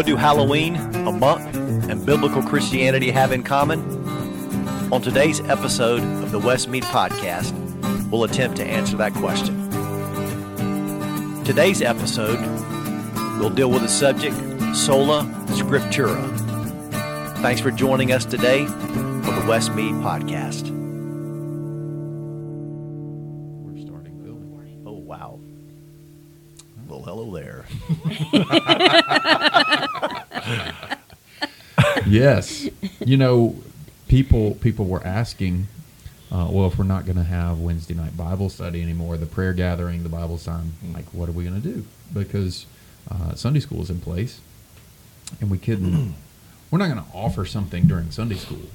What do Halloween, a monk, and biblical Christianity have in common? On today's episode of the Westmeade Podcast, we'll attempt to answer that question. Today's episode will deal with the subject Sola Scriptura. Thanks for joining us today for the Westmeade Podcast. Yes, you know, people people were asking, uh, well, if we're not going to have Wednesday night Bible study anymore, the prayer gathering, the Bible time, like, what are we going to do? Because uh, Sunday school is in place, and we couldn't. we're not going to offer something during Sunday school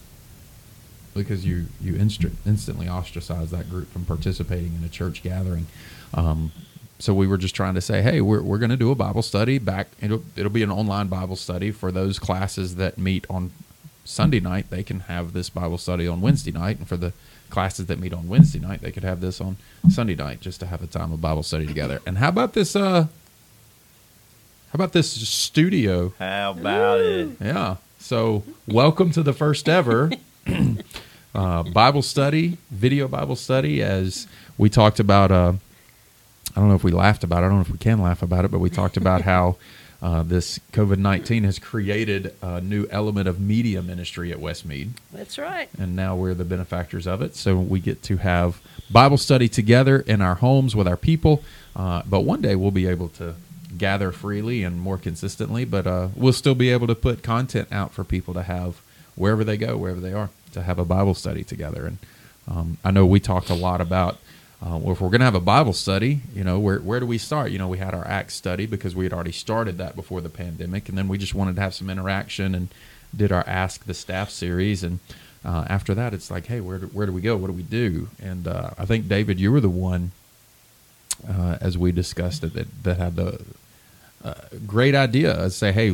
because you you inst- instantly ostracize that group from participating in a church gathering. Um, so we were just trying to say, hey, we're, we're going to do a Bible study back. It'll, it'll be an online Bible study for those classes that meet on Sunday night. They can have this Bible study on Wednesday night, and for the classes that meet on Wednesday night, they could have this on Sunday night, just to have a time of Bible study together. And how about this? Uh, how about this studio? How about it? Yeah. So, welcome to the first ever uh, Bible study, video Bible study. As we talked about, uh, I don't know if we laughed about it. I don't know if we can laugh about it, but we talked about how uh, this COVID 19 has created a new element of media ministry at Westmeade. That's right. And now we're the benefactors of it. So, we get to have Bible study together in our homes with our people. Uh, but one day we'll be able to gather freely and more consistently, but uh, we'll still be able to put content out for people to have wherever they go, wherever they are, to have a Bible study together. And um, I know we talked a lot about uh, well, if we're going to have a Bible study, you know, where where do we start? You know, we had our Acts study because we had already started that before the pandemic, and then we just wanted to have some interaction and did our Ask the Staff series. And uh, after that, it's like, hey, where do, where do we go? What do we do? And uh, I think David, you were the one uh, as we discussed it that that had the uh, great idea to say, hey,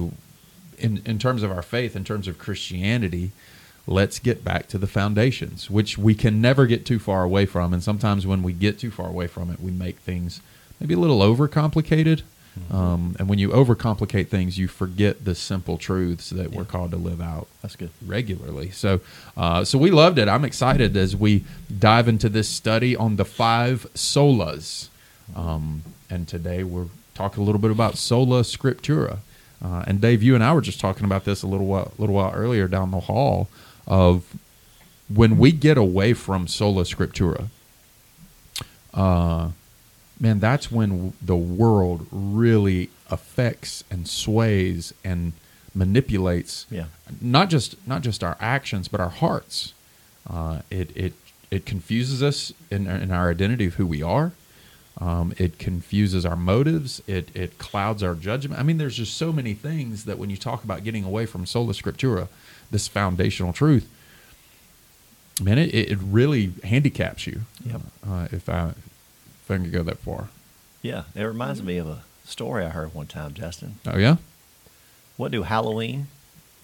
in in terms of our faith, in terms of Christianity, let's get back to the foundations, which we can never get too far away from. And sometimes when we get too far away from it, we make things maybe a little overcomplicated. Um, and when you overcomplicate things, you forget the simple truths that we're called to live out That's good. regularly. So, uh, so we loved it. I'm excited as we dive into this study on the five solas. Um, and today we're talking a little bit about sola scriptura. Uh, and Dave, you and I were just talking about this a little while, little while earlier down the hall of when we get away from sola scriptura. Uh, man, that's when the world really affects and sways and manipulates Yeah. not just not just our actions but our hearts. Uh, it it it confuses us in, in our identity of who we are. Um, it confuses our motives. It it clouds our judgment. I mean, there's just so many things that when you talk about getting away from sola scriptura, this foundational truth, man, it, it really handicaps you. Yep. Uh, if I if I can go that far. Yeah, it reminds me of a story I heard one time, Justin. Oh yeah. What do Halloween,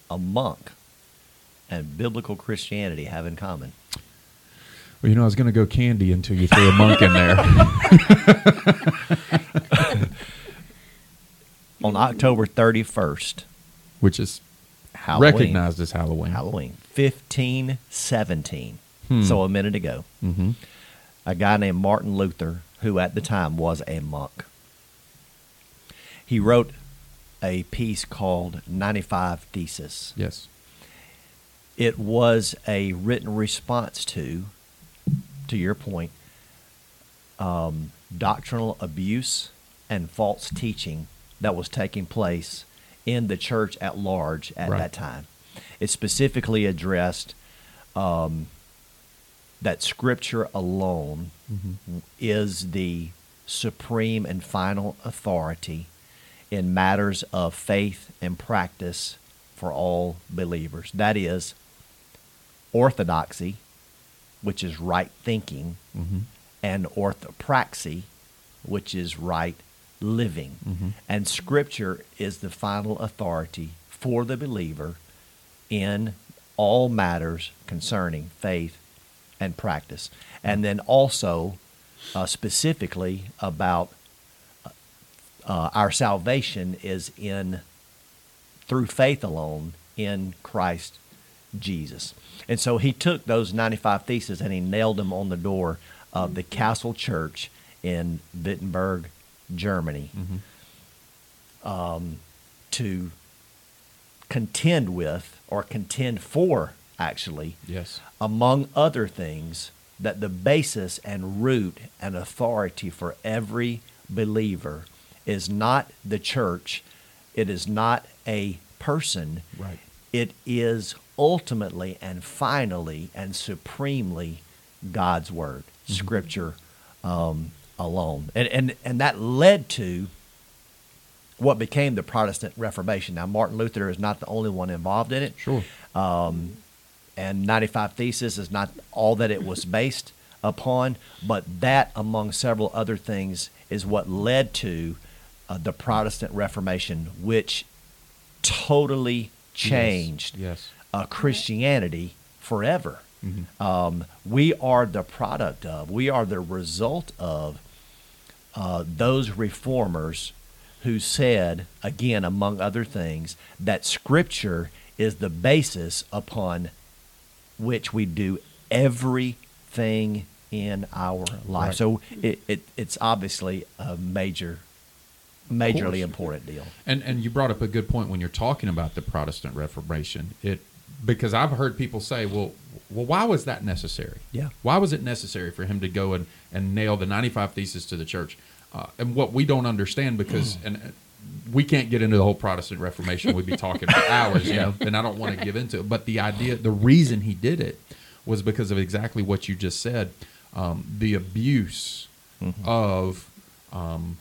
a monk, and biblical Christianity have in common? Well, you know, I was going to go candy until you threw a monk in there. On October 31st, which is Halloween. recognized as Halloween. Halloween, 1517. Hmm. So a minute ago, hmm a guy named Martin Luther, who at the time was a monk, he wrote a piece called 95 Thesis. Yes. It was a written response to, to your point, um, doctrinal abuse and false teaching that was taking place in the church at large at Right. that time. It specifically addressed um, that Scripture alone Mhm. is the supreme and final authority in matters of faith and practice for all believers. That is orthodoxy, which is right thinking, hmm and orthopraxy, which is right living. Mhm. And Scripture is the final authority for the believer in all matters concerning faith and practice. And then also, uh, specifically about uh, our salvation is in through faith alone in Christ Jesus. And so he took those 95 theses and he nailed them on the door of the Castle Church in Wittenberg, Germany, um, to contend with or contend for, actually, Yes. among other things, that the basis and root and authority for every believer is not the church, it is not a person, Right. it is ultimately and finally and supremely God's word, Scripture um, alone, and and and that led to what became the Protestant Reformation. Now, Martin Luther is not the only one involved in it Sure. and 95 Thesis is not all that it was based upon, but that, among several other things, is what led to uh, the Protestant Reformation, which totally changed Yes. Uh, Christianity forever. Mhm. Um, we are the product of, we are the result of uh, those reformers who said, again, among other things, that Scripture is the basis upon which we do everything in our life. Right. So it, it, it's obviously a major, majorly important deal. And and you brought up a good point when you're talking about the Protestant Reformation. It because I've heard people say, well, well, why was that necessary? Yeah. Why was it necessary for him to go and, and nail the 95 thesis to the church? Uh, and what we don't understand because and uh, we can't get into the whole Protestant Reformation. We'd be talking for hours, you know, and I don't want to give into it. But the idea, the reason he did it was because of exactly what you just said, um, the abuse of um,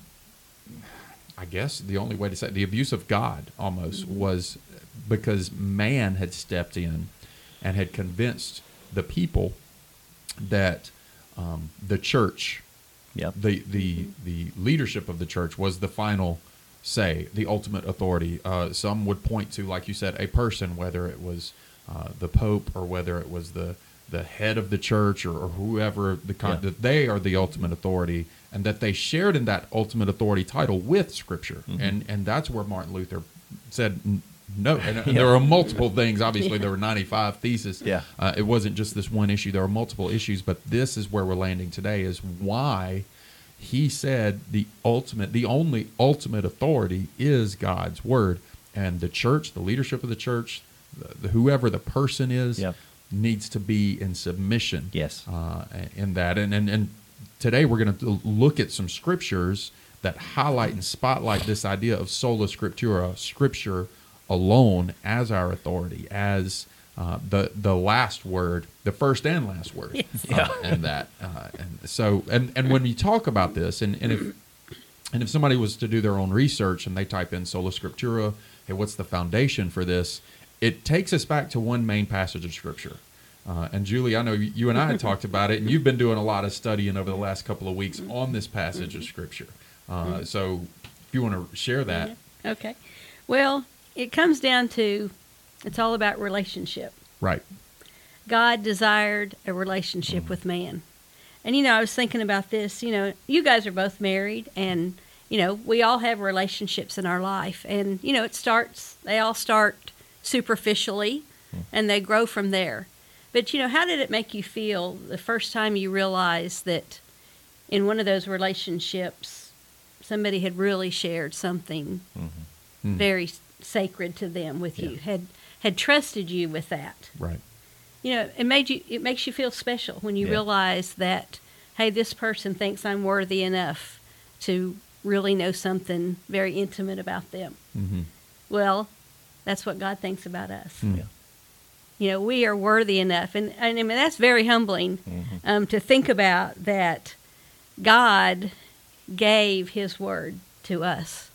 I guess the only way to say it, the abuse of God almost was because man had stepped in and had convinced the people that um, the church, Yep. the the the leadership of the church was the final say, the ultimate authority. Uh, some would point to, like you said, a person, whether it was uh, the pope or whether it was the the head of the church or, or whoever the con- Yeah. that they are the ultimate authority and that they shared in that ultimate authority title with scripture and and that's where martin luther said no and, and there were multiple things. Obviously there were 95 theses. Yeah. uh, it wasn't just this one issue. There were multiple issues but this is where we're landing today is why he said the ultimate the only ultimate authority is god's word. And the church the leadership of the church the, the, whoever the person is Yep. needs to be in submission Yes. uh, in that. And, and and today we're going to look at some scriptures that highlight and spotlight this idea of sola scriptura scripture alone as our authority as uh, the the last word the first and last word uh, and that uh, and so and and when we talk about this and, and if and if somebody was to do their own research and they type in sola scriptura hey what's the foundation for this? It takes us back to one main passage of scripture. Uh, and Julie, I know you you and I had talked about it, and you've been doing a lot of studying over the last couple of weeks on this passage of Scripture. Uh, so, if you want to share that, Okay. Well, it comes down to it's all about relationship. right? God desired a relationship mm-hmm. with man. And you know, I was thinking about this, you know, you guys are both married and you know, we all have relationships in our life and you know, it starts they all start superficially mm-hmm. and they grow from there. But you know, how did it make you feel the first time you realized that in one of those relationships somebody had really shared something Mm. very sacred to them with you, had had trusted you with that Right. you know it made you it makes you feel special when you Yeah. realize that hey this person thinks i'm worthy enough to really know something very intimate about them Mm-hmm. well that's what god thinks about us Mm. Yeah. you know we are worthy enough and, and i mean that's very humbling Mhm. um, to think about that god gave his word to us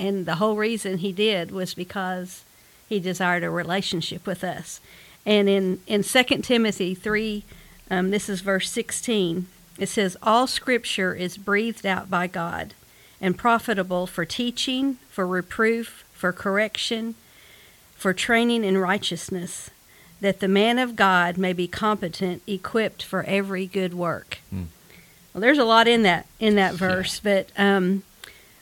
and the whole reason he did was because he desired a relationship with us. And in, in 2 timothy 3 um, this is verse 16 it says all scripture is breathed out by god and profitable for teaching for reproof for correction for training in righteousness that the man of god may be competent equipped for every good work. Mm. well there's a lot in that in that verse but um,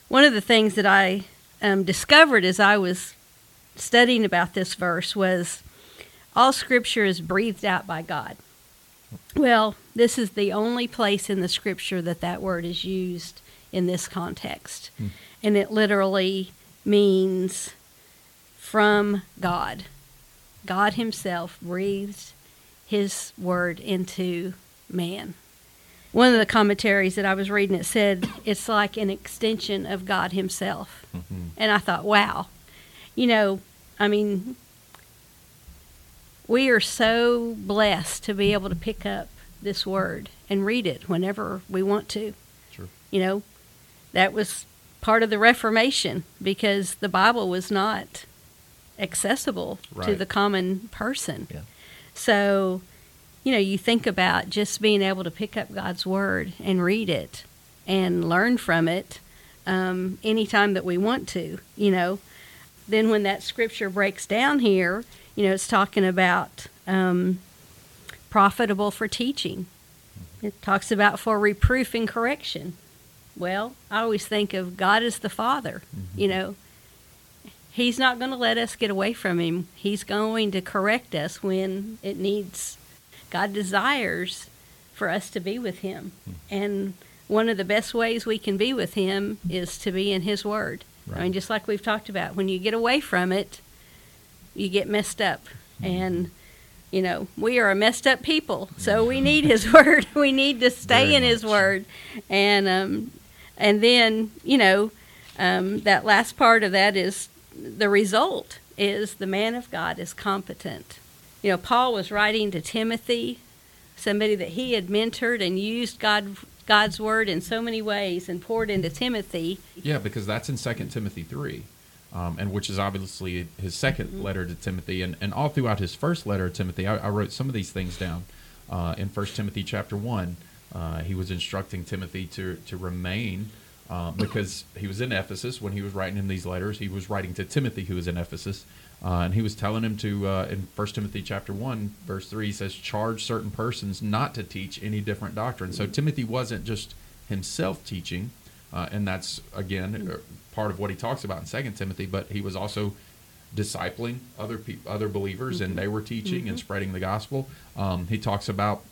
one of the things that i um, discovered as i was studying about this verse was all scripture is breathed out by God. Well, this is the only place in the scripture that that word is used in this context. And it literally means from God. God Himself breathed His word into man. One of the commentaries that I was reading, it said it's like an extension of God Himself. Mm-hmm. And I thought, wow, you know, I mean, we are so blessed to be able to pick up this word and read it whenever we want to. Sure. You know, that was part of the Reformation because the Bible was not accessible to the common person. Yeah. So, you know, you think about just being able to pick up God's word and read it and learn from it um, anytime that we want to, you know. Then when that scripture breaks down here, you know, it's talking about um, profitable for teaching. It talks about for reproof and correction. Well, I always think of God as the Father, you know. He's not going to let us get away from Him. He's going to correct us when it needs. God desires for us to be with Him. And one of the best ways we can be with Him is to be in His Word. I mean, just like we've talked about, when you get away from it, you get messed up. And, you know, we are a messed up people, so we need His Word. We need to stay Very in His. Word. And, um, and then, you know, um, that last part of that is the result is the man of God is competent. You know, Paul was writing to Timothy, somebody that he had mentored and used God God's word in so many ways and poured into Timothy. Yeah, because that's in Second Timothy three, um, and which is obviously his 2nd letter to Timothy, and, and all throughout his first letter to Timothy, I, I wrote some of these things down. Uh, in First Timothy chapter one, uh, he was instructing Timothy to to remain. Uh, because he was in Ephesus when he was writing him these letters, he was writing to Timothy, who was in Ephesus, uh, and he was telling him to uh, in First Timothy chapter one, verse three, he says, "Charge certain persons not to teach any different doctrine." So Timothy wasn't just himself teaching, uh, and that's again uh, part of what he talks about in Second Timothy. But he was also discipling other people, other believers, and they were teaching and spreading the gospel. Um, he talks about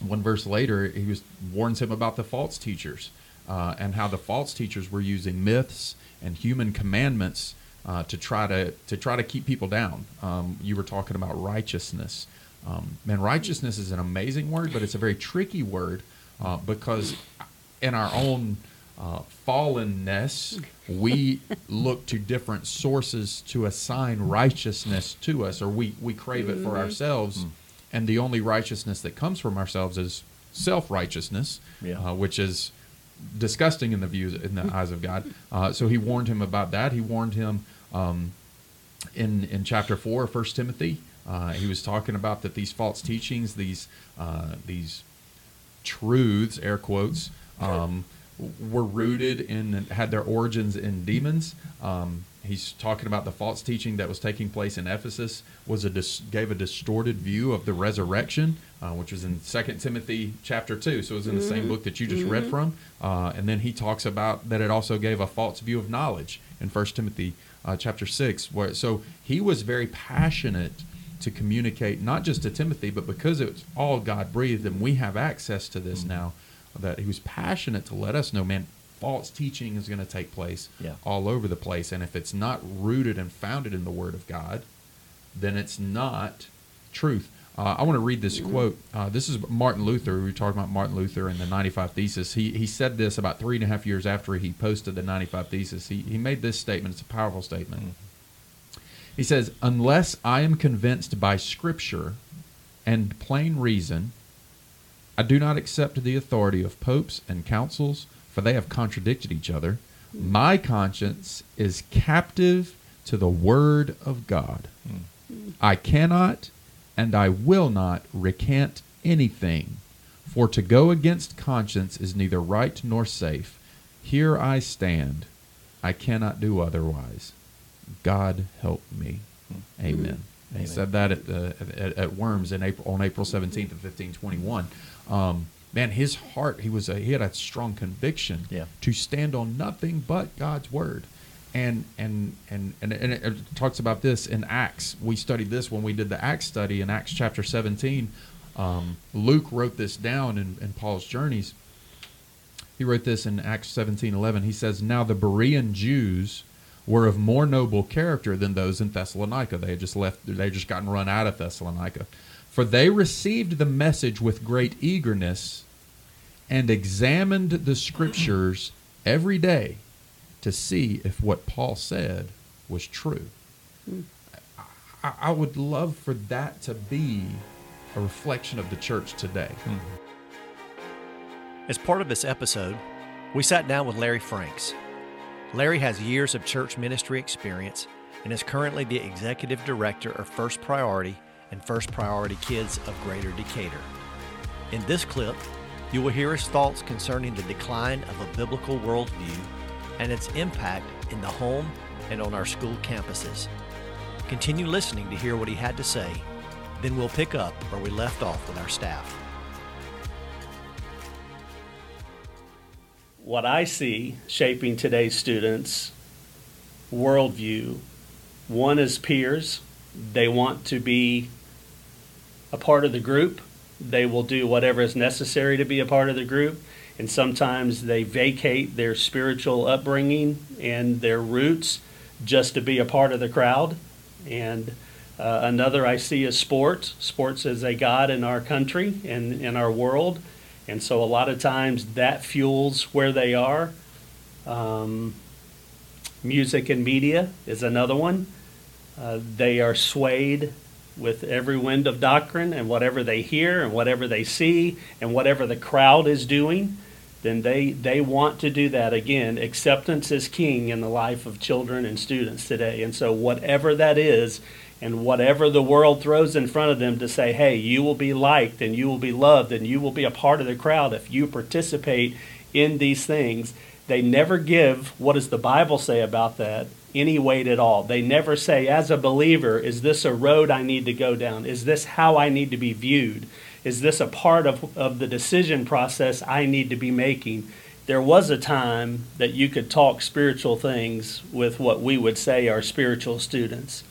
one verse later. He was warns him about the false teachers uh, and how the false teachers were using myths and human commandments uh, to try to to try to keep people down. Um, you were talking about righteousness. Um, man, righteousness is an amazing word, but it's a very tricky word uh, because in our own uh, fallenness, we look to different sources to assign righteousness to us, or we, we crave it for ourselves. And the only righteousness that comes from ourselves is self righteousness, Yeah. uh, which is disgusting in the views in the eyes of God. Uh, so he warned him about that. He warned him um, in in chapter four of First Timothy. Uh, he was talking about that these false teachings, these uh, these truths, air quotes, um, were rooted in and had their origins in demons. Um, he's talking about the false teaching that was taking place in Ephesus was a dis- gave a distorted view of the resurrection, uh, which was in Second Timothy chapter two. So it was in the same book that you just read from. Uh, and then he talks about that it also gave a false view of knowledge in First Timothy uh, chapter six. Where so he was very passionate to communicate not just to Timothy, but because it's all God breathed and we have access to this now, that he was passionate to let us know, man, false teaching is going to take place Yeah. all over the place. And if it's not rooted and founded in the Word of God, then it's not truth. Uh, I want to read this quote. Uh, this is Martin Luther. We were talking about Martin Luther and the 95 Thesis. He, he said this about three and a half years after he posted the 95 Thesis. He, he made this statement. It's a powerful statement. He says, Unless I am convinced by Scripture and plain reason, I do not accept the authority of popes and councils, for they have contradicted each other. My conscience is captive to the Word of God. Hmm. I cannot and I will not recant anything, for to go against conscience is neither right nor safe. Here I stand. I cannot do otherwise. God help me. Hmm. Amen. He said that at, the, at, at Worms in April on April seventeenth of fifteen twenty one. Um, man, his heart he was a, he had a strong conviction Yeah. to stand on nothing but God's word. and and and and, and it, talks about this in Acts. We studied this when we did the Acts study in Acts chapter 17. Um, Luke wrote this down in, in Paul's journeys. He wrote this in Acts 17 11. He says, Now the Berean Jews were of more noble character than those in Thessalonica. They had just left, they had just gotten run out of Thessalonica. For they received the message with great eagerness and examined the scriptures every day to see if what Paul said was true. I, I would love for that to be a reflection of the church today. As part of this episode, we sat down with Larry Franks. Larry has years of church ministry experience and is currently the executive director of First Priority and First Priority Kids of Greater Decatur. In this clip, you will hear his thoughts concerning the decline of a biblical worldview and its impact in the home and on our school campuses. Continue listening to hear what he had to say, then we'll pick up where we left off with our staff. what I see shaping today's students' worldview one is peers. They want to be a part of the group. They will do whatever is necessary to be a part of the group. And sometimes they vacate their spiritual upbringing and their roots just to be a part of the crowd. And uh, another I see is sports. Sports is a god in our country and in our world. And so a lot of times that fuels where they are. Um, music and media is another one. Uh, they are swayed with every wind of doctrine and whatever they hear and whatever they see and whatever the crowd is doing, then they, they want to do that again. Acceptance is king in the life of children and students today. And so, whatever that is, and whatever the world throws in front of them to say, hey, you will be liked and you will be loved and you will be a part of the crowd if you participate in these things, they never give what does the Bible say about that any weight at all. They never say, as a believer, is this a road I need to go down? Is this how I need to be viewed? Is this a part of, of the decision process I need to be making? There was a time that you could talk spiritual things with what we would say are spiritual students.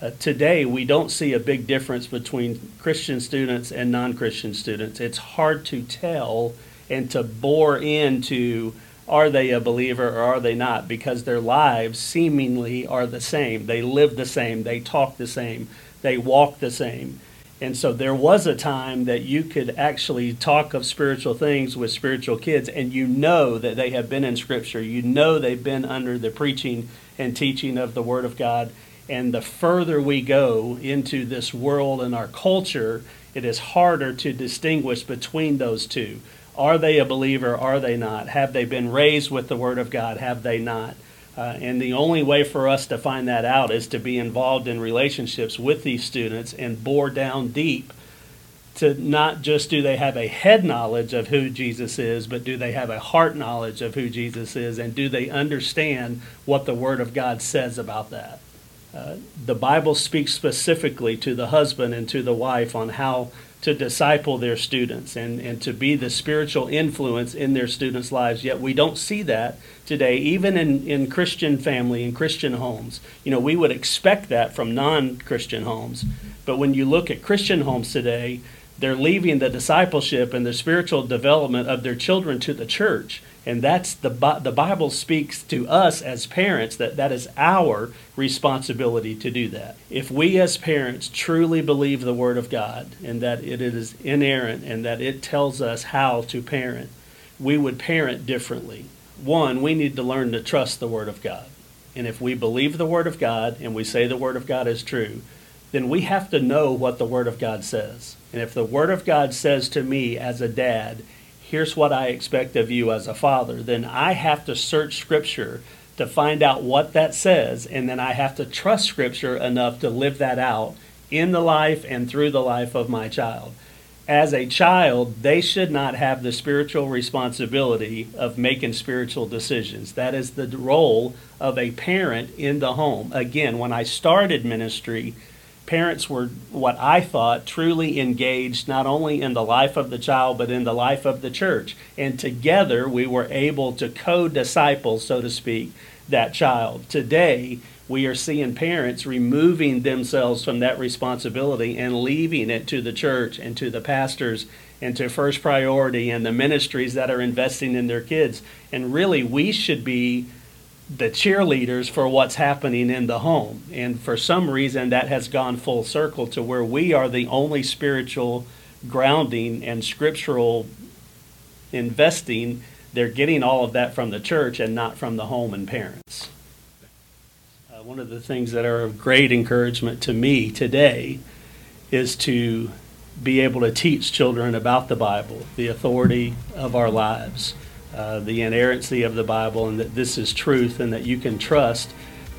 Uh, today, we don't see a big difference between Christian students and non Christian students. It's hard to tell and to bore into are they a believer or are they not because their lives seemingly are the same. They live the same, they talk the same, they walk the same. And so there was a time that you could actually talk of spiritual things with spiritual kids, and you know that they have been in Scripture. You know they've been under the preaching and teaching of the Word of God. And the further we go into this world and our culture, it is harder to distinguish between those two. Are they a believer? Are they not? Have they been raised with the Word of God? Have they not? Uh, and the only way for us to find that out is to be involved in relationships with these students and bore down deep to not just do they have a head knowledge of who Jesus is, but do they have a heart knowledge of who Jesus is, and do they understand what the Word of God says about that? Uh, the Bible speaks specifically to the husband and to the wife on how to disciple their students and, and to be the spiritual influence in their students' lives. Yet we don't see that today, even in, in Christian family, in Christian homes. You know, we would expect that from non Christian homes. But when you look at Christian homes today, they're leaving the discipleship and the spiritual development of their children to the church and that's the the bible speaks to us as parents that that is our responsibility to do that. If we as parents truly believe the word of god and that it is inerrant and that it tells us how to parent we would parent differently. One we need to learn to trust the word of god. And if we believe the word of god and we say the word of god is true then we have to know what the word of god says. And if the word of god says to me as a dad here's what I expect of you as a father, then I have to search Scripture to find out what that says, and then I have to trust Scripture enough to live that out in the life and through the life of my child. As a child, they should not have the spiritual responsibility of making spiritual decisions. That is the role of a parent in the home. Again, when I started ministry, parents were what I thought truly engaged not only in the life of the child but in the life of the church. And together we were able to co disciple, so to speak, that child. Today, we are seeing parents removing themselves from that responsibility and leaving it to the church and to the pastors and to First Priority and the ministries that are investing in their kids. And really, we should be the cheerleaders for what's happening in the home. And for some reason, that has gone full circle to where we are the only spiritual grounding and scriptural investing. They're getting all of that from the church and not from the home and parents. Uh, one of the things that are of great encouragement to me today is to be able to teach children about the Bible, the authority of our lives, uh, the inerrancy of the Bible, and that this is truth and that you can trust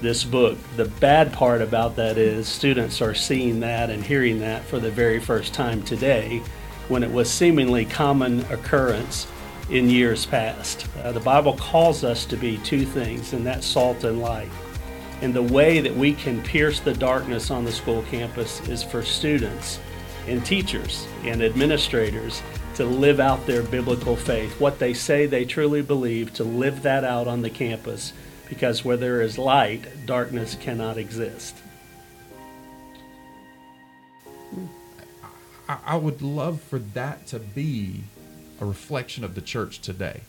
this book. The bad part about that is students are seeing that and hearing that for the very first time today when it was seemingly common occurrence in years past. Uh, the Bible calls us to be two things, and that's salt and light. And the way that we can pierce the darkness on the school campus is for students and teachers and administrators to live out their biblical faith, what they say they truly believe, to live that out on the campus, because where there is light, darkness cannot exist. I, I would love for that to be a reflection of the church today.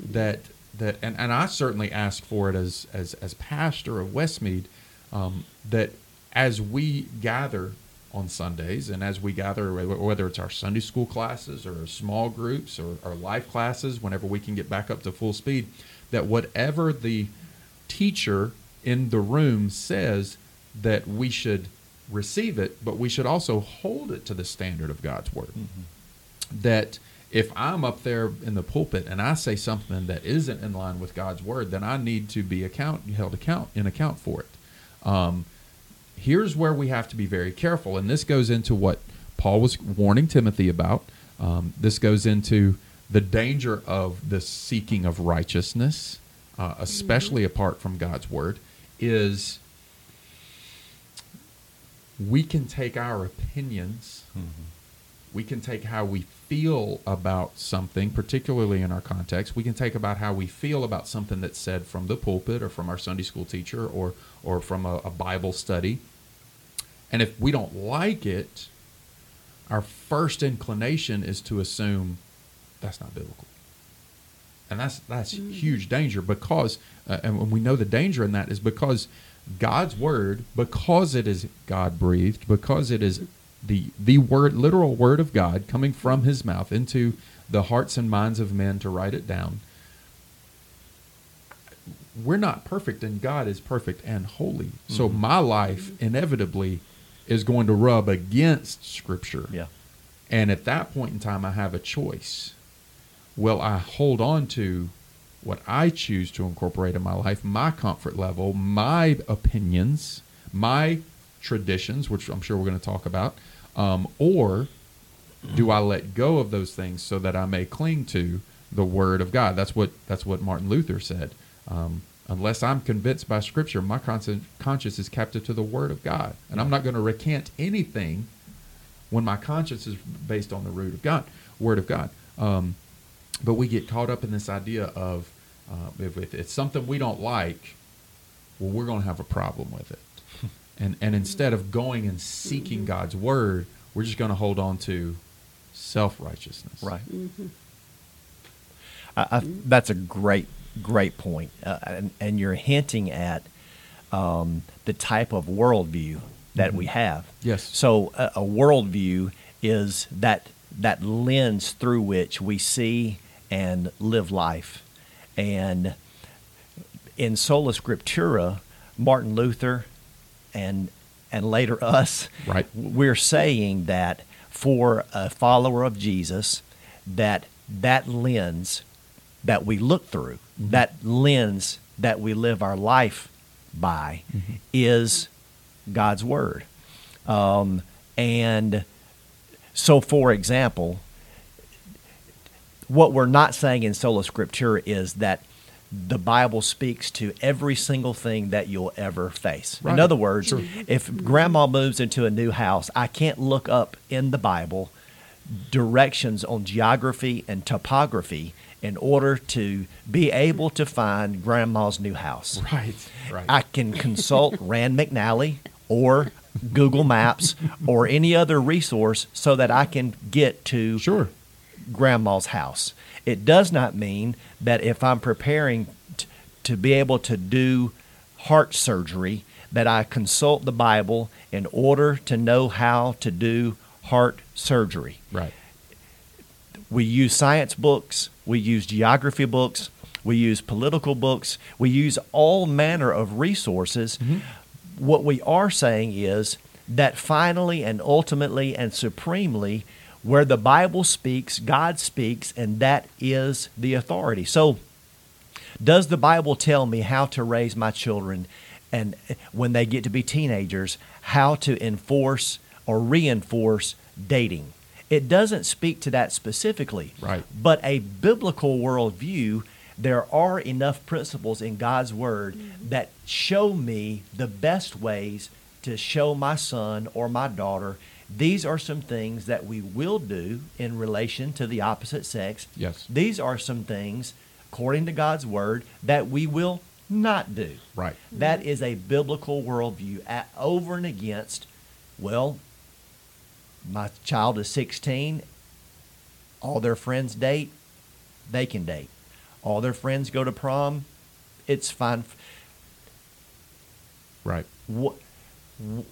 That that and, and I certainly ask for it as as as pastor of Westmeade, um, that as we gather on Sundays and as we gather, whether it's our Sunday school classes or small groups or, or life classes, whenever we can get back up to full speed, that whatever the teacher in the room says, that we should receive it, but we should also hold it to the standard of God's word. That if I'm up there in the pulpit and I say something that isn't in line with God's word, then I need to be account held account in account for it. Um, here's where we have to be very careful, and this goes into what Paul was warning Timothy about. Um, this goes into the danger of the seeking of righteousness, uh, especially apart from God's word, is we can take our opinions, we can take how we feel about something, particularly in our context. We can take about how we feel about something that's said from the pulpit or from our Sunday school teacher or or from a, a Bible study. And if we don't like it, our first inclination is to assume that's not biblical. And that's that's huge danger because uh, and we know the danger in that is because God's word, because it is God breathed, because it is the the word literal word of God coming from his mouth into the hearts and minds of men to write it down. We're not perfect and God is perfect and holy. So my life inevitably is going to rub against scripture. Yeah. And at that point in time I have a choice. Will I hold on to what I choose to incorporate in my life, my comfort level, my opinions, my traditions, which I'm sure we're going to talk about, um, or do I let go of those things so that I may cling to the Word of God? That's what that's what Martin Luther said. Um, unless I'm convinced by Scripture, my conscience, conscience is captive to the Word of God, and I'm not going to recant anything when my conscience is based on the root of God, Word of God. Um, but we get caught up in this idea of uh, if, if it's something we don't like, well, we're going to have a problem with it. And and instead of going and seeking God's word, we're just going to hold on to self righteousness. Right. I, I, that's a great, great point. Uh, and, and you're hinting at um, the type of worldview that we have. Yes. So a, a worldview is that that lens through which we see and live life. And in sola scriptura, Martin Luther and and later us, Right. we're saying that for a follower of Jesus, that that lens that we look through, that lens that we live our life by, is God's word. Um, and so, for example, what we're not saying in sola scriptura is that the Bible speaks to every single thing that you'll ever face. Right. In other words, Sure. if grandma moves into a new house, I can't look up in the Bible directions on geography and topography in order to be able to find grandma's new house. Right. Right. I can consult Rand McNally or Google Maps or any other resource so that I can get to sure. grandma's house. It does not mean that if I'm preparing t- to be able to do heart surgery, that I consult the Bible in order to know how to do heart surgery. Right. We use science books, we use geography books, we use political books, we use all manner of resources. Mm-hmm. What we are saying is that finally and ultimately and supremely, where the Bible speaks, God speaks, and that is the authority. So, does the Bible tell me how to raise my children and when they get to be teenagers, how to enforce or reinforce dating? It doesn't speak to that specifically. Right. But a biblical worldview, there are enough principles in God's Word mm-hmm. that show me the best ways to show my son or my daughter these are some things that we will do in relation to the opposite sex. Yes. These are some things, according to God's Word, that we will not do. Right. That is a biblical worldview at, over and against, well, my child is 16, all their friends date, they can date. All their friends go to prom, it's fine. Right. What,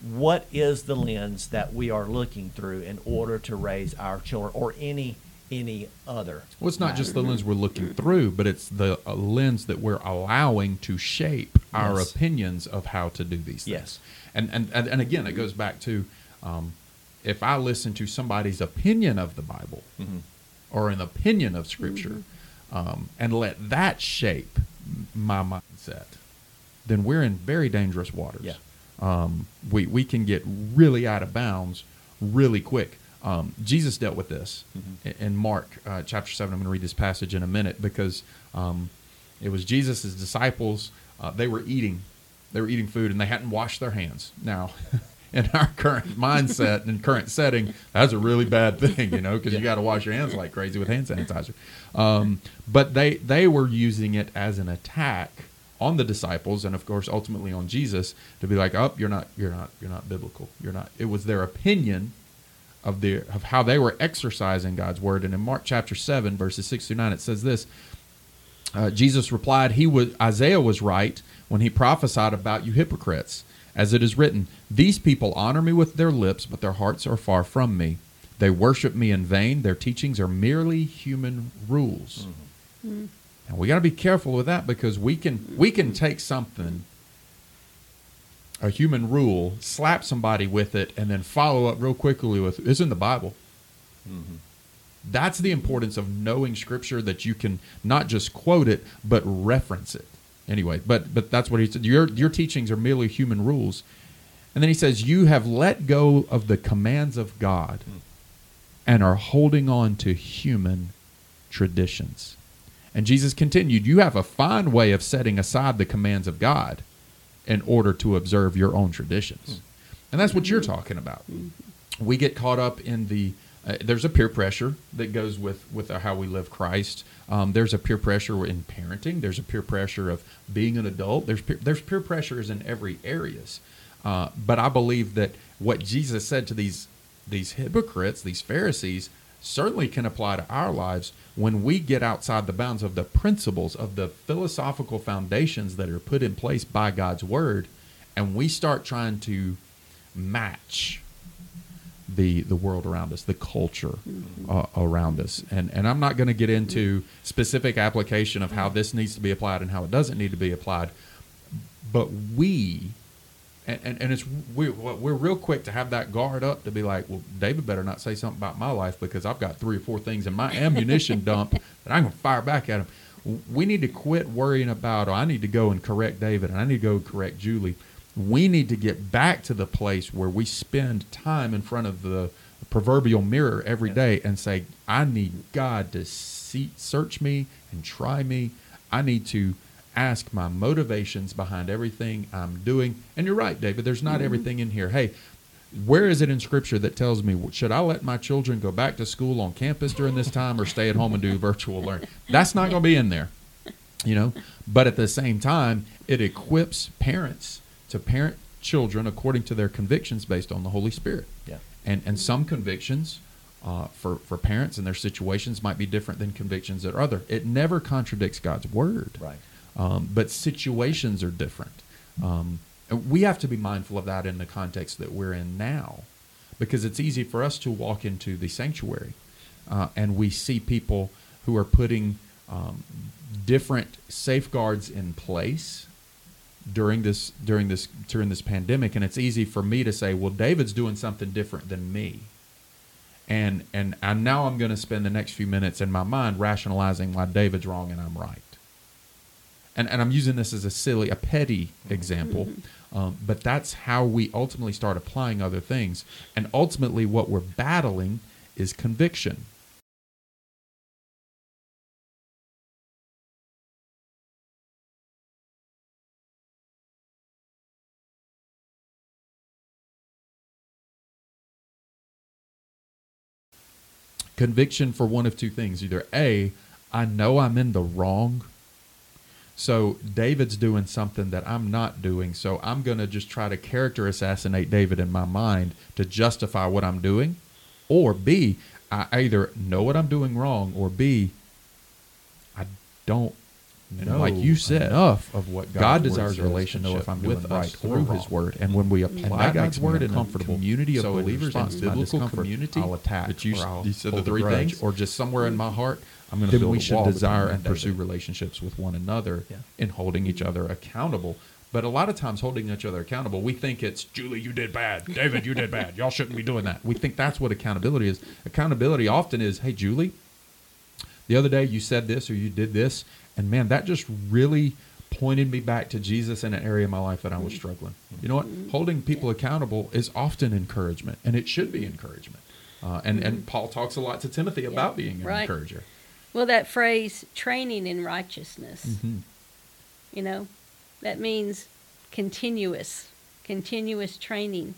what is the lens that we are looking through in order to raise our children or any any other? Well, it's not just the lens we're looking through, but it's the uh, lens that we're allowing to shape our Yes. opinions of how to do these things. Yes. And and and, and again, it goes back to um, if I listen to somebody's opinion of the Bible Mm-hmm. or an opinion of Scripture, um, and let that shape my mindset, then we're in very dangerous waters. Yeah. Um, we we can get really out of bounds really quick. Um, Jesus dealt with this in- in Mark uh, chapter seven. I'm going to read this passage in a minute because um, it was Jesus' disciples. Uh, they were eating, they were eating food, and they hadn't washed their hands. Now, in our current mindset and current setting, that's a really bad thing, you know, because you got to wash your hands like crazy with hand sanitizer. Um, but they they were using it as an attack on the disciples, and of course, ultimately on Jesus, to be like, "Oh, you're not, you're not, you're not biblical. You're not." It was their opinion of the of how they were exercising God's word. And in Mark chapter seven, verses six through nine, it says this. Uh, Jesus replied, "He was Isaiah was right when he prophesied about you hypocrites, as it is written, These people honor me with their lips, but their hearts are far from me. They worship me in vain. Their teachings are merely human rules." Mm-hmm. And we got to be careful with that because we can we can take something a human rule, slap somebody with it, and then follow up real quickly with "It's in the Bible." Mm-hmm. That's the importance of knowing Scripture that you can not just quote it but reference it. Anyway, but but that's what he said. Your your teachings are merely human rules, and then he says you have let go of the commands of God, and are holding on to human traditions. And Jesus continued, You have a fine way of setting aside the commands of God in order to observe your own traditions. And that's what you're talking about. We get caught up in the, uh, there's a peer pressure that goes with, with how we live Christ. Um, there's a peer pressure in parenting. There's a peer pressure of being an adult. There's peer, there's peer pressures in every areas. Uh, but I believe that what Jesus said to these these hypocrites, these Pharisees, certainly can apply to our lives when we get outside the bounds of the principles of the philosophical foundations that are put in place by God's word and we start trying to match the the world around us, the culture uh, around us, and and I'm not going to get into specific application of how this needs to be applied and how it doesn't need to be applied, but we, and and, and it's we we're real quick to have that guard up to be like, well, David better not say something about my life because I've got three or four things in my ammunition dump that I'm going to fire back at him. We need to quit worrying about. Oh, I need to go and correct David, and I need to go correct Julie we need to get back to the place where we spend time in front of the proverbial mirror every day and say, I need God to see, search me and try me. I need to ask my motivations behind everything I'm doing. And you're right, David, there's not mm-hmm. everything in here. Hey, Where is it in Scripture that tells me should I let my children go back to school on campus during this time or stay at home and do virtual learning? That's not going to be in there, you know. But at the same time, it equips parents to parent children according to their convictions based on the Holy Spirit. Yeah. And and some convictions uh, for for parents and their situations might be different than convictions that are other. It never contradicts God's word. Right. Um, but situations are different. Um, we have to be mindful of that in the context that we're in now, because it's easy for us to walk into the sanctuary uh, and we see people who are putting um, different safeguards in place during this during this during this pandemic, and it's easy for me to say, "Well, David's doing something different than me." And and and now I'm going to spend the next few minutes in my mind rationalizing why David's wrong and I'm right and, and I'm using this as a silly, a petty example, um, but that's how we ultimately start applying other things. And ultimately, what we're battling is conviction. Conviction for one of two things either A, I know I'm in the wrong so David's doing something that I'm not doing. So I'm going to just try to character assassinate David in my mind to justify what I'm doing. Or B, I either know what I'm doing wrong, or B, I don't know, like you said, enough of what God, God's desires word a relationship know if I'm with doing us through or His word, and when we apply And that God's makes me word in a uncomfortable. community of So in believers in response to biblical community, I'll attack that you, or I'll you said the three grudge. things, or just somewhere in my heart, I'm going to then build we a should wall desire and and pursue David. relationships with one another Yeah. in holding each other accountable. But a lot of times, holding each other accountable, we think it's Julie, you did bad. David, you did bad. Y'all shouldn't be doing that. We think that's what accountability is. Accountability often is, hey, Julie, the other day you said this or you did this, and man, that just really pointed me back to Jesus in an area of my life that I was struggling. You know what? Holding people accountable is often encouragement, and it should be encouragement. Uh, and and Paul talks a lot to Timothy about being an right. encourager. Well, that phrase, training in righteousness, Mm-hmm. you know, that means continuous, continuous training.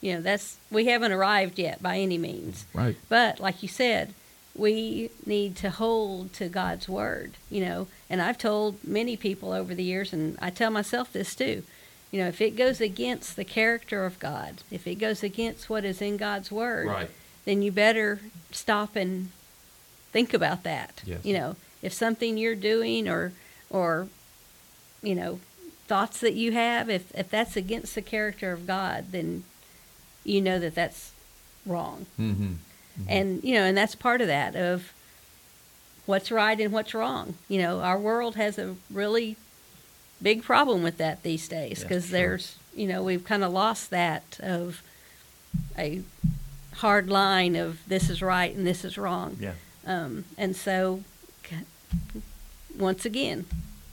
You know, that's, we haven't arrived yet by any means. Right. But like you said, we need to hold to God's word, you know. And I've told many people over the years, and I tell myself this too. You know, if it goes against the character of God, if it goes against what is in God's word, Right. then you better stop and think about that. Yes. You know, if something you're doing or or you know, thoughts that you have, if if that's against the character of God, then you know that that's wrong Mm-hmm. And you know and that's part of that of what's right and what's wrong you know our world has a really big problem with that these days Yeah, because sure. there's you know we've kind of lost that of a hard line of this is right and this is wrong Yeah. um, and so once again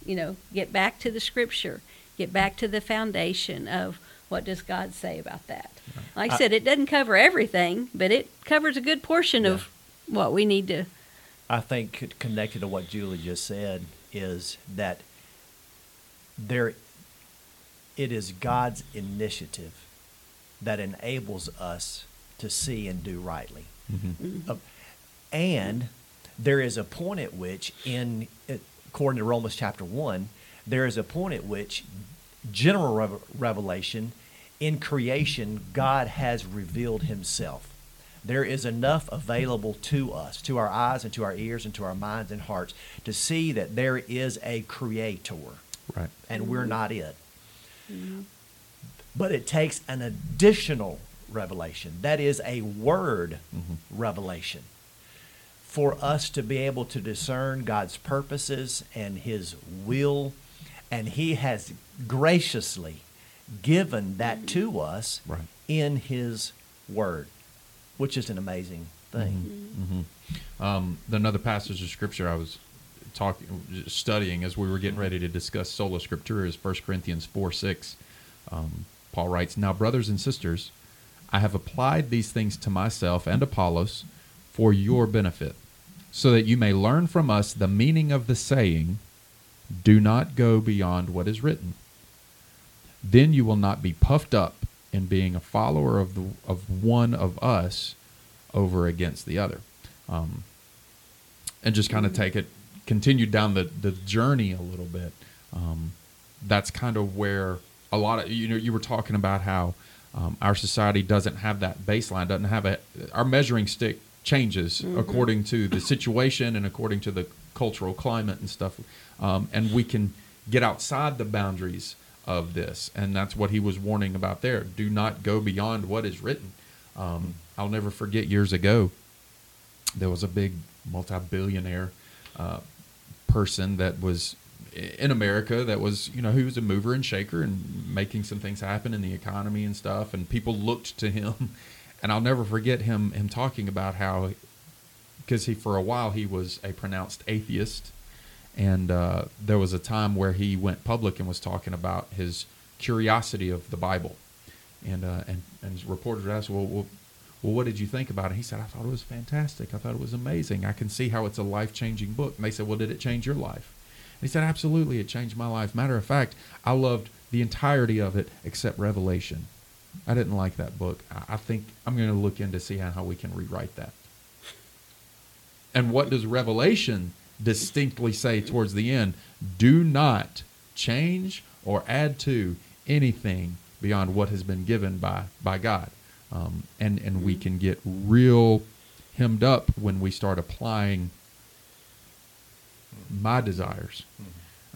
you know get back to the scripture get back to the foundation of what does god say about that like i I- said it doesn't cover everything but it covers a good portion of what we need to I think connected to what Julie just said is that there it is God's initiative that enables us to see and do rightly. Uh, and there is a point at which in according to Romans chapter 1 there is a point at which general rev- revelation in creation God has revealed himself. There is enough available to us, to our eyes and to our ears and to our minds and hearts, to see that there is a creator. Right. and we're mm-hmm. not it. Mm-hmm. But it takes an additional revelation, that is a word mm-hmm. revelation, for us to be able to discern God's purposes and His will. And He has graciously given that to us Right. in His Word, which is an amazing thing. Um, another passage of scripture I was talking, studying as we were getting ready to discuss sola scriptura is 1 Corinthians 4 6. Um, Paul writes, Now, brothers and sisters, I have applied these things to myself and Apollos for your benefit, so that you may learn from us the meaning of the saying, Do not go beyond what is written. Then you will not be puffed up in being a follower of the of one of us over against the other, um, and just kind of take it continued down the the journey a little bit. Um, that's kind of where a lot of you know you were talking about how um, our society doesn't have that baseline, doesn't have a our measuring stick changes according to the situation and according to the cultural climate and stuff, um, and we can get outside the boundaries of this, and that's what he was warning about there. Do not go beyond what is written. Um, I'll never forget years ago, there was a big multi-billionaire uh, person that was in America that was, you know, he was a mover and shaker and making some things happen in the economy and stuff, and people looked to him. And I'll never forget him him talking about how, because he for a while he was a pronounced atheist, and uh, there was a time where he went public and was talking about his curiosity of the Bible, and uh, and and reporters asked, well, well, well, what did you think about it? He said, I thought it was fantastic. I thought it was amazing. I can see how it's a life changing book. And they said, well, did it change your life? And he said, absolutely, it changed my life. Matter of fact, I loved the entirety of it except Revelation. I didn't like that book. I, think I'm going to look into see how we can rewrite that. And what does Revelation distinctly say towards the end? Do not change or add to anything beyond what has been given by by God. Um, and and we can get real hemmed up when we start applying my desires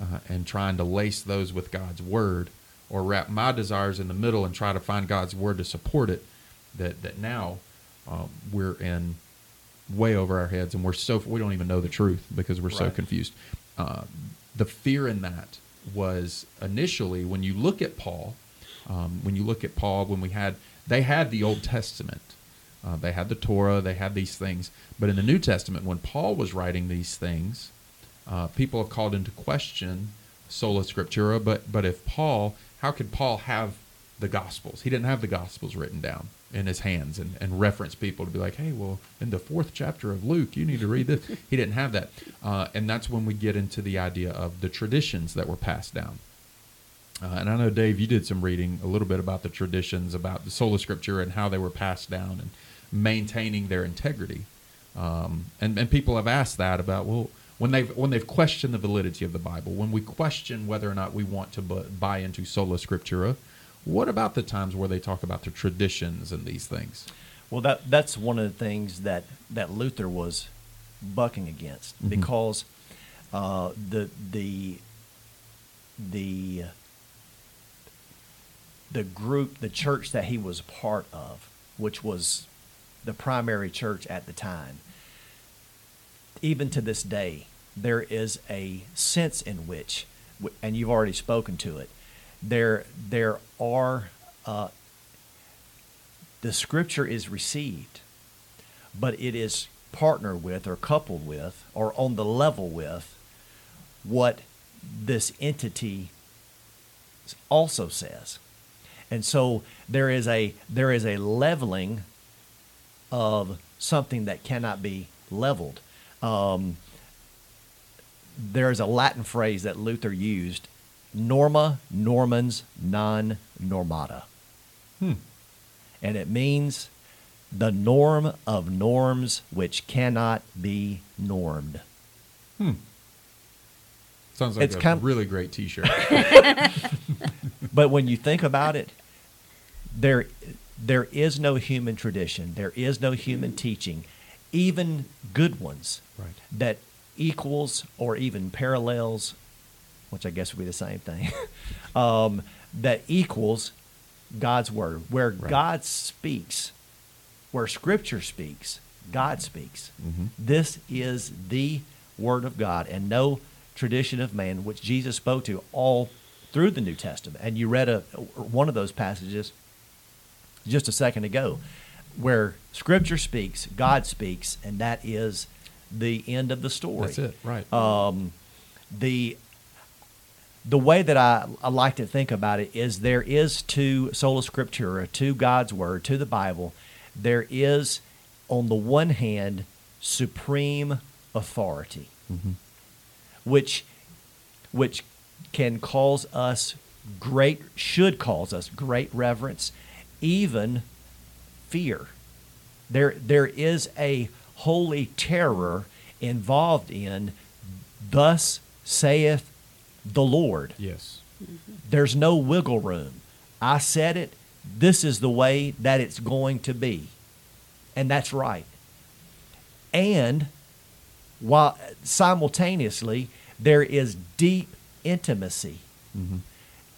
uh, and trying to lace those with God's word, or wrap my desires in the middle and try to find God's word to support it. That that now um, we're in way over our heads, and we're so we don't even know the truth because we're so confused. Uh, the fear in that was initially when you look at Paul, um, when you look at Paul, when we had they had the Old Testament, uh, they had the Torah, they had these things, but in the New Testament, when Paul was writing these things, uh, people have called into question sola scriptura. But but if Paul, how could Paul have the Gospels? He didn't have the Gospels written down in his hands and, and reference people to be like, hey, well, in the fourth chapter of Luke, you need to read this. he didn't have that, uh, and that's when we get into the idea of the traditions that were passed down. Uh, and I know Dave, you did some reading a little bit about the traditions, about the sola scriptura, and how they were passed down and maintaining their integrity. Um, and and people have asked that about well, when they've when they've questioned the validity of the Bible, when we question whether or not we want to buy into sola scriptura, what about the times where they talk about the traditions and these things? Well, that that's one of the things that that Luther was bucking against Mhm. because uh, the the the the group, the church that he was a part of, which was the primary church at the time, even to this day, there is a sense in which, and you've already spoken to it, there there are uh, the scripture is received, but it is partnered with or coupled with or on the level with what this entity also says. And so there is a there is a leveling of something that cannot be leveled. Um, there is a Latin phrase that Luther used: "Norma normans non normata." Hmm. and it means the norm of norms which cannot be normed. Hmm. Sounds like It's a kind- really great T-shirt. But when you think about it, there there is no human tradition, there is no human teaching, even good ones Right. that equals or even parallels, which I guess would be the same thing, um, that equals God's word. Where Right. God speaks, where Scripture speaks, God speaks. Mhm. This is the word of God and no tradition of man, which Jesus spoke to all through the New Testament. And you read a one of those passages just a second ago, where Scripture speaks, God speaks, and that is the end of the story. That's it, right? Um, the the way that I, I like to think about it is there is to sola scriptura, to God's word, to the Bible, there is on the one hand supreme authority, Mhm. which which can cause us great should cause us great reverence even fear. There, there is a holy terror involved in, thus saith the Lord. Yes. There's no wiggle room. I said it. This is the way that it's going to be. And that's right. And while simultaneously, there is deep intimacy. Mm-hmm.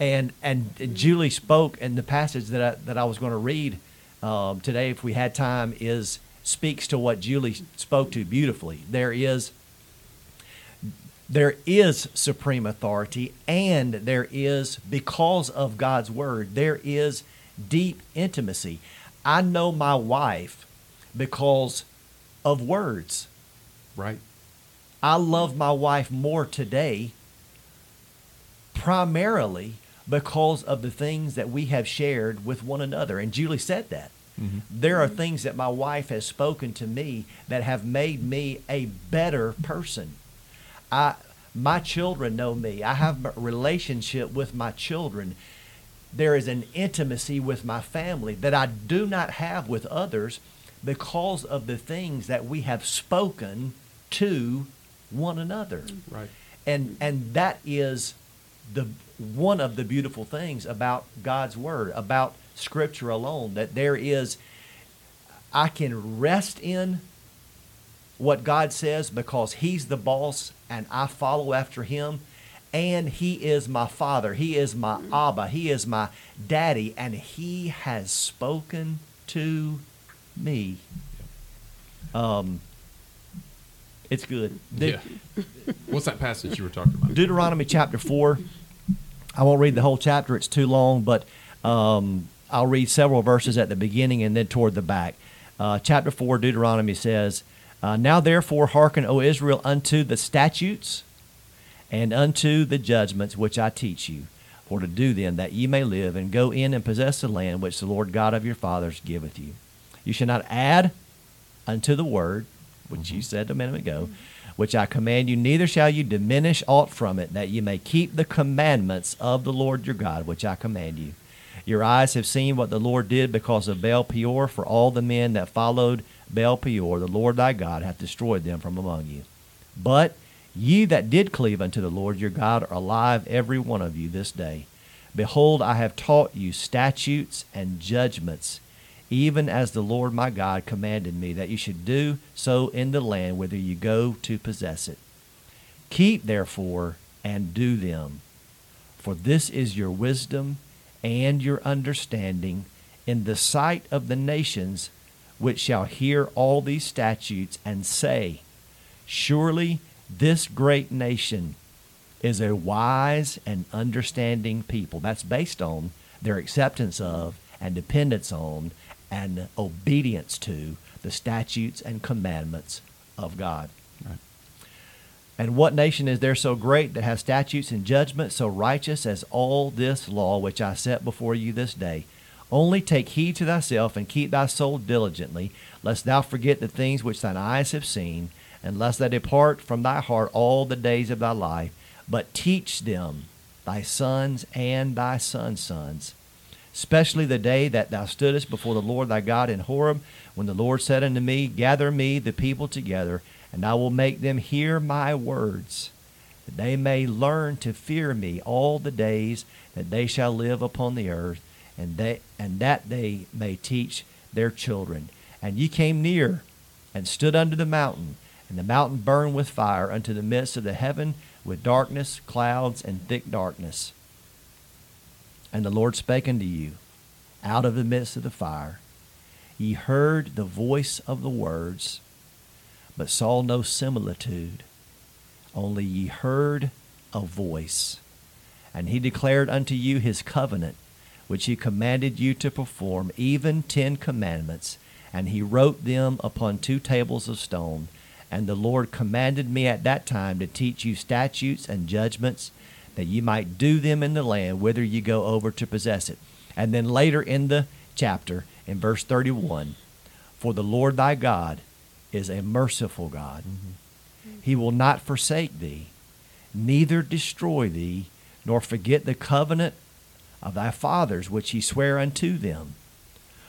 And, and Julie spoke in the passage that I, that I was going to read um, today, if we had time, is speaks to what Julie spoke to beautifully. There is there is supreme authority and there is because of God's word there is deep intimacy. I know my wife because of words. Right. I love my wife more today primarily because of the things that we have shared with one another. And Julie said that. Mm-hmm. There are things that my wife has spoken to me that have made me a better person. I my children know me. I have a relationship with my children. There is an intimacy with my family that I do not have with others because of the things that we have spoken to one another. Right. And and that is the one of the beautiful things about God's word, about scripture alone, that there is I can rest in what God says because he's the boss and I follow after him and he is my father. He is my Abba. He is my daddy and he has spoken to me. Um it's good. De- yeah. What's that passage you were talking about? Deuteronomy chapter 4. I won't read the whole chapter, it's too long, but um, I'll read several verses at the beginning and then toward the back. Uh, chapter 4, Deuteronomy says, uh, Now therefore hearken, O Israel, unto the statutes and unto the judgments which I teach you, for to do them, that ye may live and go in and possess the land which the Lord God of your fathers giveth you. You shall not add unto the word, which you said a minute ago, which I command you, neither shall you diminish aught from it, that ye may keep the commandments of the Lord your God, which I command you. Your eyes have seen what the Lord did because of Baal Peor, for all the men that followed Baal Peor, the Lord thy God hath destroyed them from among you. But ye that did cleave unto the Lord your God are alive, every one of you, this day. Behold, I have taught you statutes and judgments even as the Lord my God commanded me, that you should do so in the land whither you go to possess it. Keep therefore and do them, for this is your wisdom and your understanding in the sight of the nations which shall hear all these statutes and say, Surely this great nation is a wise and understanding people. That's based on their acceptance of and dependence on and obedience to the statutes and commandments of God. Right. And what nation is there so great that has statutes and judgments so righteous as all this law which I set before you this day? Only take heed to thyself and keep thy soul diligently, lest thou forget the things which thine eyes have seen, and lest they depart from thy heart all the days of thy life, but teach them thy sons and thy sons' sons. Especially the day that thou stoodest before the Lord thy God in Horeb, when the Lord said unto me, Gather me the people together, and I will make them hear my words, that they may learn to fear me all the days that they shall live upon the earth, and they and that they may teach their children. And ye came near and stood under the mountain, and the mountain burned with fire unto the midst of the heaven with darkness, clouds, and thick darkness. And the Lord spake unto you out of the midst of the fire. Ye heard the voice of the words, but saw no similitude. Only ye heard a voice. And he declared unto you his covenant, which he commanded you to perform, even ten commandments. And he wrote them upon two tables of stone. And the Lord commanded me at that time to teach you statutes and judgments that you might do them in the land whither you go over to possess it. And then later in the chapter, in verse 31, for the Lord thy God is a merciful God. Mm-hmm. He will not forsake thee, neither destroy thee, nor forget the covenant of thy fathers which he sware unto them.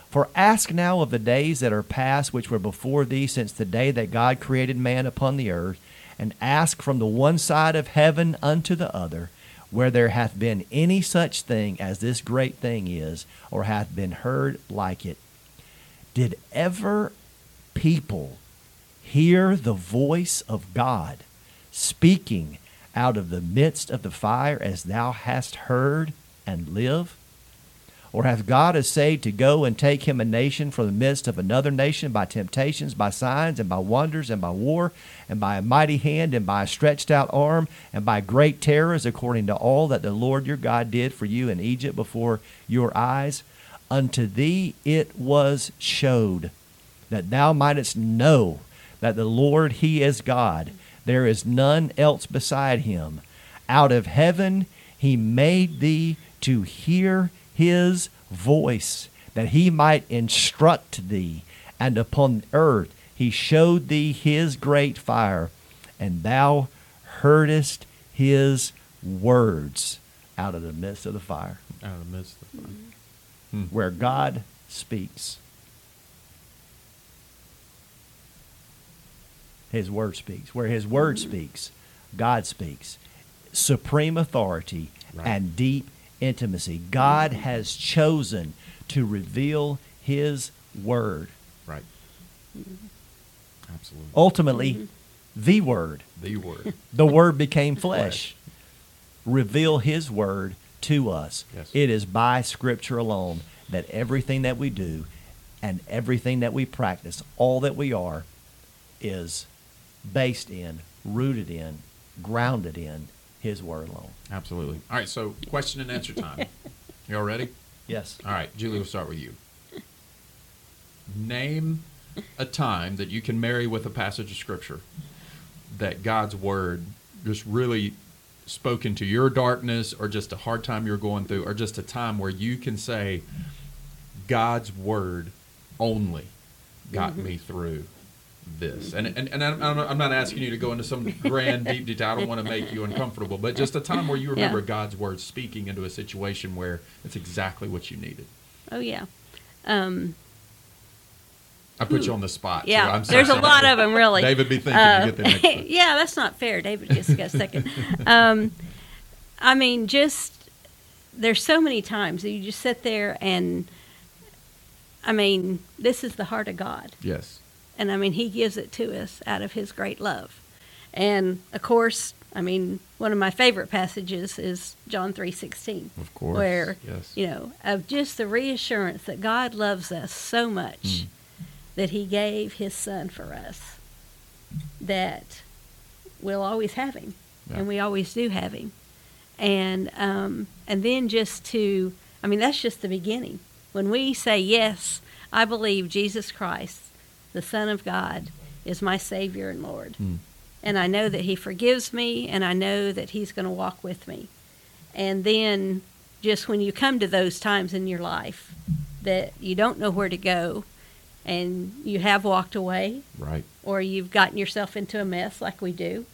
For ask now of the days that are past, which were before thee, since the day that God created man upon the earth, and ask from the one side of heaven unto the other, where there hath been any such thing as this great thing is, or hath been heard like it. Did ever people hear the voice of God speaking out of the midst of the fire as thou hast heard and live? Or hath God essayed to go and take him a nation from the midst of another nation by temptations, by signs, and by wonders, and by war, and by a mighty hand, and by a stretched out arm, and by great terrors, according to all that the Lord your God did for you in Egypt before your eyes? Unto thee it was showed that thou mightest know that the Lord He is God. There is none else beside Him. Out of heaven He made thee to hear His voice, that He might instruct thee. And upon earth He showed thee His great fire, and thou heardest His words out of the midst of the fire, Out of the midst of the fire. Hmm. where God speaks. His word speaks. Where his word speaks, God speaks. Supreme authority Right. and deep intimacy. God has chosen to reveal his word. Right. Absolutely. Ultimately, the word. The word. The word became flesh. Reveal his word to us. Yes. It is by scripture alone that everything that we do and everything that we practice, all that we are, is based in, rooted in, grounded in his word alone. Absolutely. All right. So, question and answer time. You all ready? Yes. All right, Julie, we'll start with you. Name a time that you can marry with a passage of scripture that God's word just really spoke into your darkness or just a hard time you're going through or just a time where you can say God's word only got mm-hmm. me through this. And and, and I'm, I'm not- asking you to go into some grand deep detail. I don't want to make you uncomfortable, but just a time where you remember Yeah. God's word speaking into a situation where it's exactly what you needed. Oh yeah. Um, I put you on the spot. yeah. I'm so There's a lot of them, really. David be thinking Uh, you get the next yeah, that's not fair. David gets to go second. um, I mean, just there's so many times that you just sit there and, I mean, this is the heart of God, Yes. And I mean, He gives it to us out of His great love, and of course, I mean, one of my favorite passages is John three sixteen, Of course. where Yes. you know of just the reassurance that God loves us so much Mm. that He gave His Son for us, that we'll always have Him, Yeah. and we always do have Him, and um, and then just to, I mean, that's just the beginning. When we say yes, I believe Jesus Christ, the Son of God, is my Savior and Lord, Mm. and I know that He forgives me, and I know that He's going to walk with me, and then just when you come to those times in your life that you don't know where to go and you have walked away Right. or you've gotten yourself into a mess like we do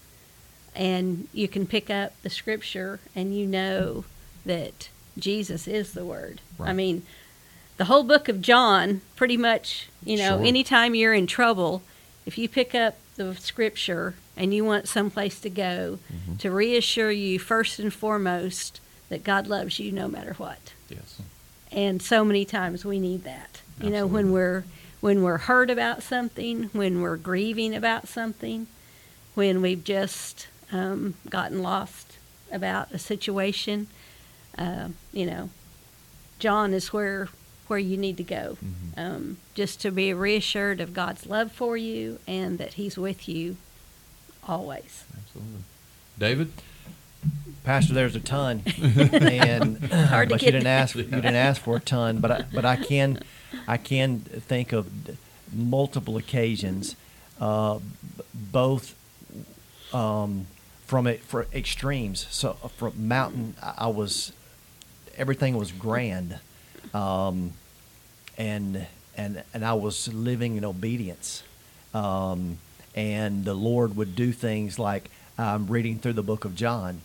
and you can pick up the scripture and you know that Jesus is the word. I mean, the whole book of John pretty much, you know, Sure. anytime you're in trouble, if you pick up the scripture and you want someplace to go Mm-hmm. to reassure you first and foremost that God loves you no matter what Yes. and so many times we need that you know when we're when we're hurt about something when we're grieving about something when we've just um, gotten lost about a situation uh, you know john is where where you need to go Mhm. um, just to be reassured of god's love for you and that he's with you always Absolutely. David? Pastor, there's a ton, and Hard to but get you didn't there. ask. You didn't ask for a ton, but I, but I can, I can think of multiple occasions, uh, both um, from it for extremes. So uh, from mountain, I I was everything was grand, um, and and and I was living in obedience, um, and the Lord would do things like I'm reading through the book of John,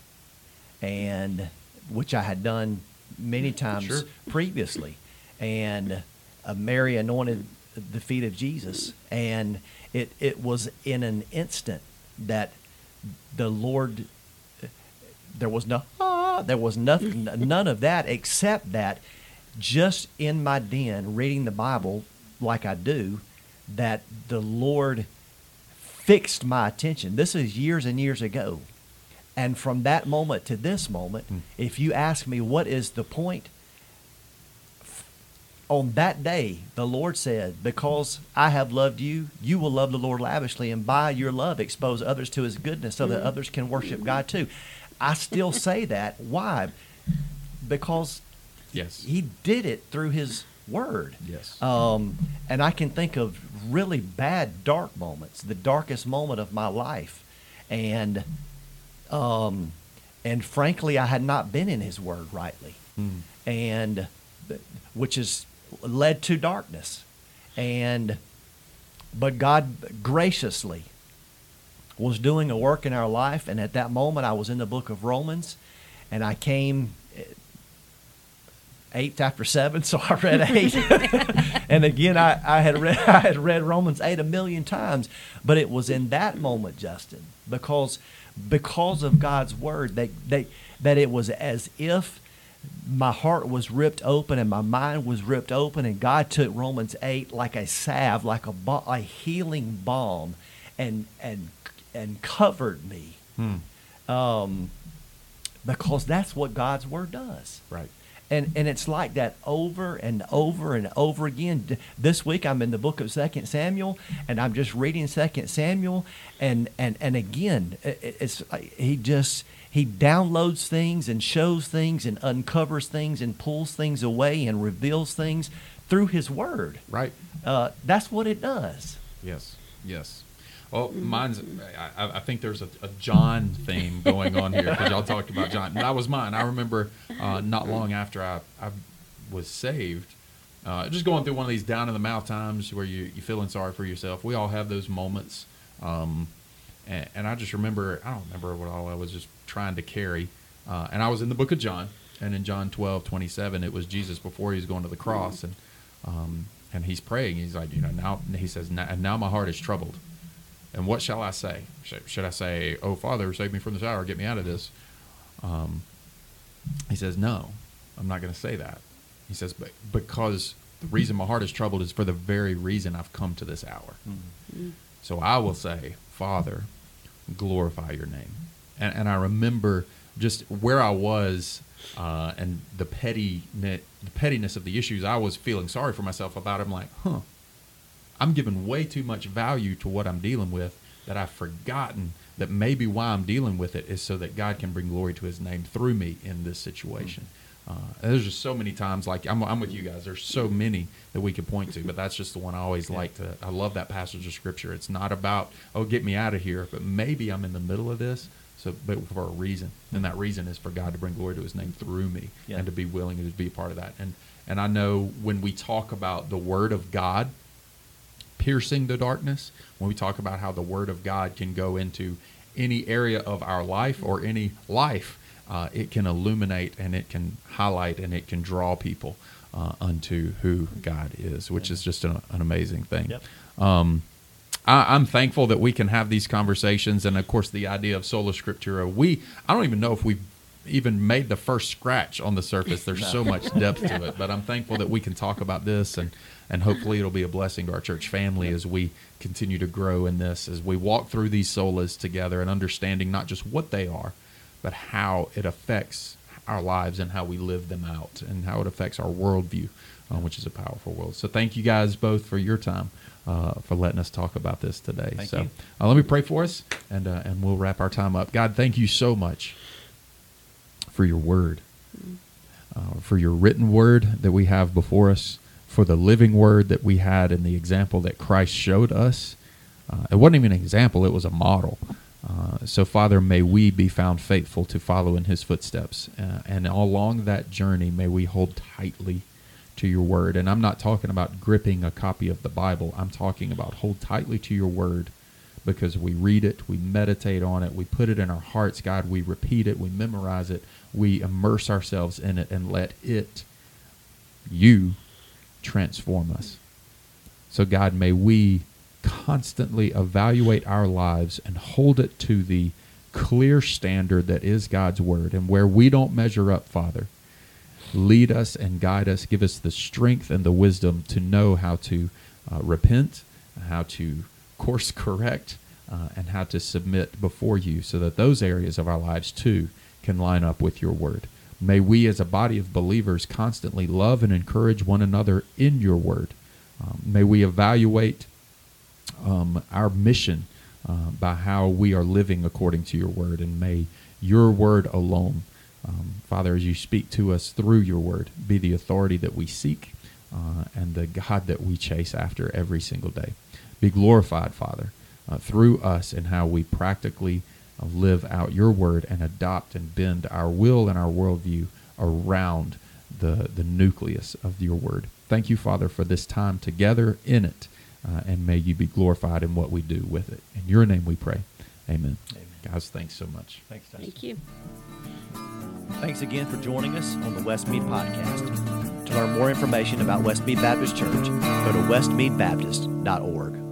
and which I had done many times Sure. previously, and uh, Mary anointed the feet of Jesus, and it it was in an instant that the Lord. There was no ah, there was nothing, none of that except that just in my den reading the Bible like I do, that the Lord fixed my attention. This is years and years ago. And from that moment to this moment, Mm. if you ask me what is the point, on that day, the Lord said, Because I have loved you, you will love the Lord lavishly, and by your love expose others to his goodness so that others can worship God too. I still say that. Why? Because Yes. he did it through his word. Yes. Um, and I can think of really bad, dark moments, the darkest moment of my life. And, um, and frankly, I had not been in his word rightly. Mm. And which has led to darkness. And, but God graciously was doing a work in our life. And at that moment, I was in the book of Romans and I came eighth after seven, so I read eight. and again, I, I had read I had read Romans eight a million times, but it was in that moment, Justin, because because of God's word, that that that it was as if my heart was ripped open and my mind was ripped open, and God took Romans eight like a salve, like a a healing balm, and and and covered me, Hmm. um, because that's what God's word does Right. And and it's like that over and over and over again this week i'm in the book of second samuel and i'm just reading second samuel and and and again it's he just he downloads things and shows things and uncovers things and pulls things away and reveals things through his word Right. uh, that's what it does Yes. Yes. Well, mine's. I, I- I think there's a, a John theme going on here because y'all talked about John. That was mine. I remember uh, not long after I, I was saved, uh, just going through one of these down in the mouth times where you you feeling sorry for yourself. We all have those moments. Um, and, and I just remember. I don't remember what all I was just trying to carry. Uh, and I was in the book of John, and in John 12, 27, it was Jesus before he was going to the cross, and um, and he's praying. He's like, you know, now he says, "Now- and now my heart is troubled. And what shall I say? Should, should I say, "Oh Father, save me from this hour, get me out of this"? Um, he says, "No, I'm not going to say that." He says, "But because the reason my heart is troubled is for the very reason I've come to this hour." So I will say, Father, glorify your name. And, and I remember just where I was uh, and the petty the pettiness of the issues. I was feeling sorry for myself about. I'm like, huh, I'm giving way too much value to what I'm dealing with that I've forgotten that maybe why I'm dealing with it is so that God can bring glory to His name through me in this situation. Uh, there's just so many times, like I'm, I'm with you guys. There's so many that we could point to, but that's just the one I always like to. I love that passage of scripture. It's not about oh, get me out of here, but maybe I'm in the middle of this, so but for a reason, and that reason is for God to bring glory to His name through me, Yeah. and to be willing to be a part of that. And and I know when we talk about the Word of God, piercing the darkness, when we talk about how the Word of God can go into any area of our life or any life, uh, it can illuminate and it can highlight and it can draw people uh, unto who God is, which is just an, an amazing thing. Yep. Um, I, I'm thankful that we can have these conversations, and of course, the idea of sola scriptura. We, I don't even know if we've even made the first scratch on the surface. There's so much depth to it, but I'm thankful that we can talk about this, and and hopefully it'll be a blessing to our church family as we continue to grow in this, as we walk through these solas together, and understanding not just what they are, but how it affects our lives and how we live them out, and how it affects our worldview, uh, which is a powerful world. So thank you guys both for your time. Uh, for letting us talk about this today. Thank so. Uh, let me pray for us, and uh, and we'll wrap our time up. God, thank you so much for your word, uh, for your written word that we have before us, for the living word that we had and the example that Christ showed us. Uh, it wasn't even an example, it was a model. Uh, so, Father, may we be found faithful to follow in his footsteps. Uh, and along that journey, may we hold tightly to your word. And I'm not talking about gripping a copy of the Bible, I'm talking about hold tightly to your word because we read it, we meditate on it, we put it in our hearts, God, we repeat it, we memorize it, we immerse ourselves in it, and let it, you, transform us. So, God, may we constantly evaluate our lives and hold it to the clear standard that is God's Word. And where we don't measure up, Father, lead us and guide us. Give us the strength and the wisdom to know how to uh, repent, how to course correct, uh, and how to submit before you so that those areas of our lives too can line up with your word. May we, as a body of believers, constantly love and encourage one another in your word. Um, may we evaluate um, our mission uh, by how we are living according to your word, and may your word alone, um, Father, as you speak to us through your word, be the authority that we seek uh, and the God that we chase after every single day. Be glorified, Father, uh, through us and how we practically live out your word and adopt and bend our will and our worldview around the, the nucleus of your word. Thank you, Father, for this time together in it, uh, and may you be glorified in what we do with it. In your name we pray. Amen. Amen. Guys, thanks so much. Thanks, Dustin. Thank you. Thanks again for joining us on the Westmeade Podcast. To learn more information about Westmeade Baptist Church, go to westmeadebaptist.org.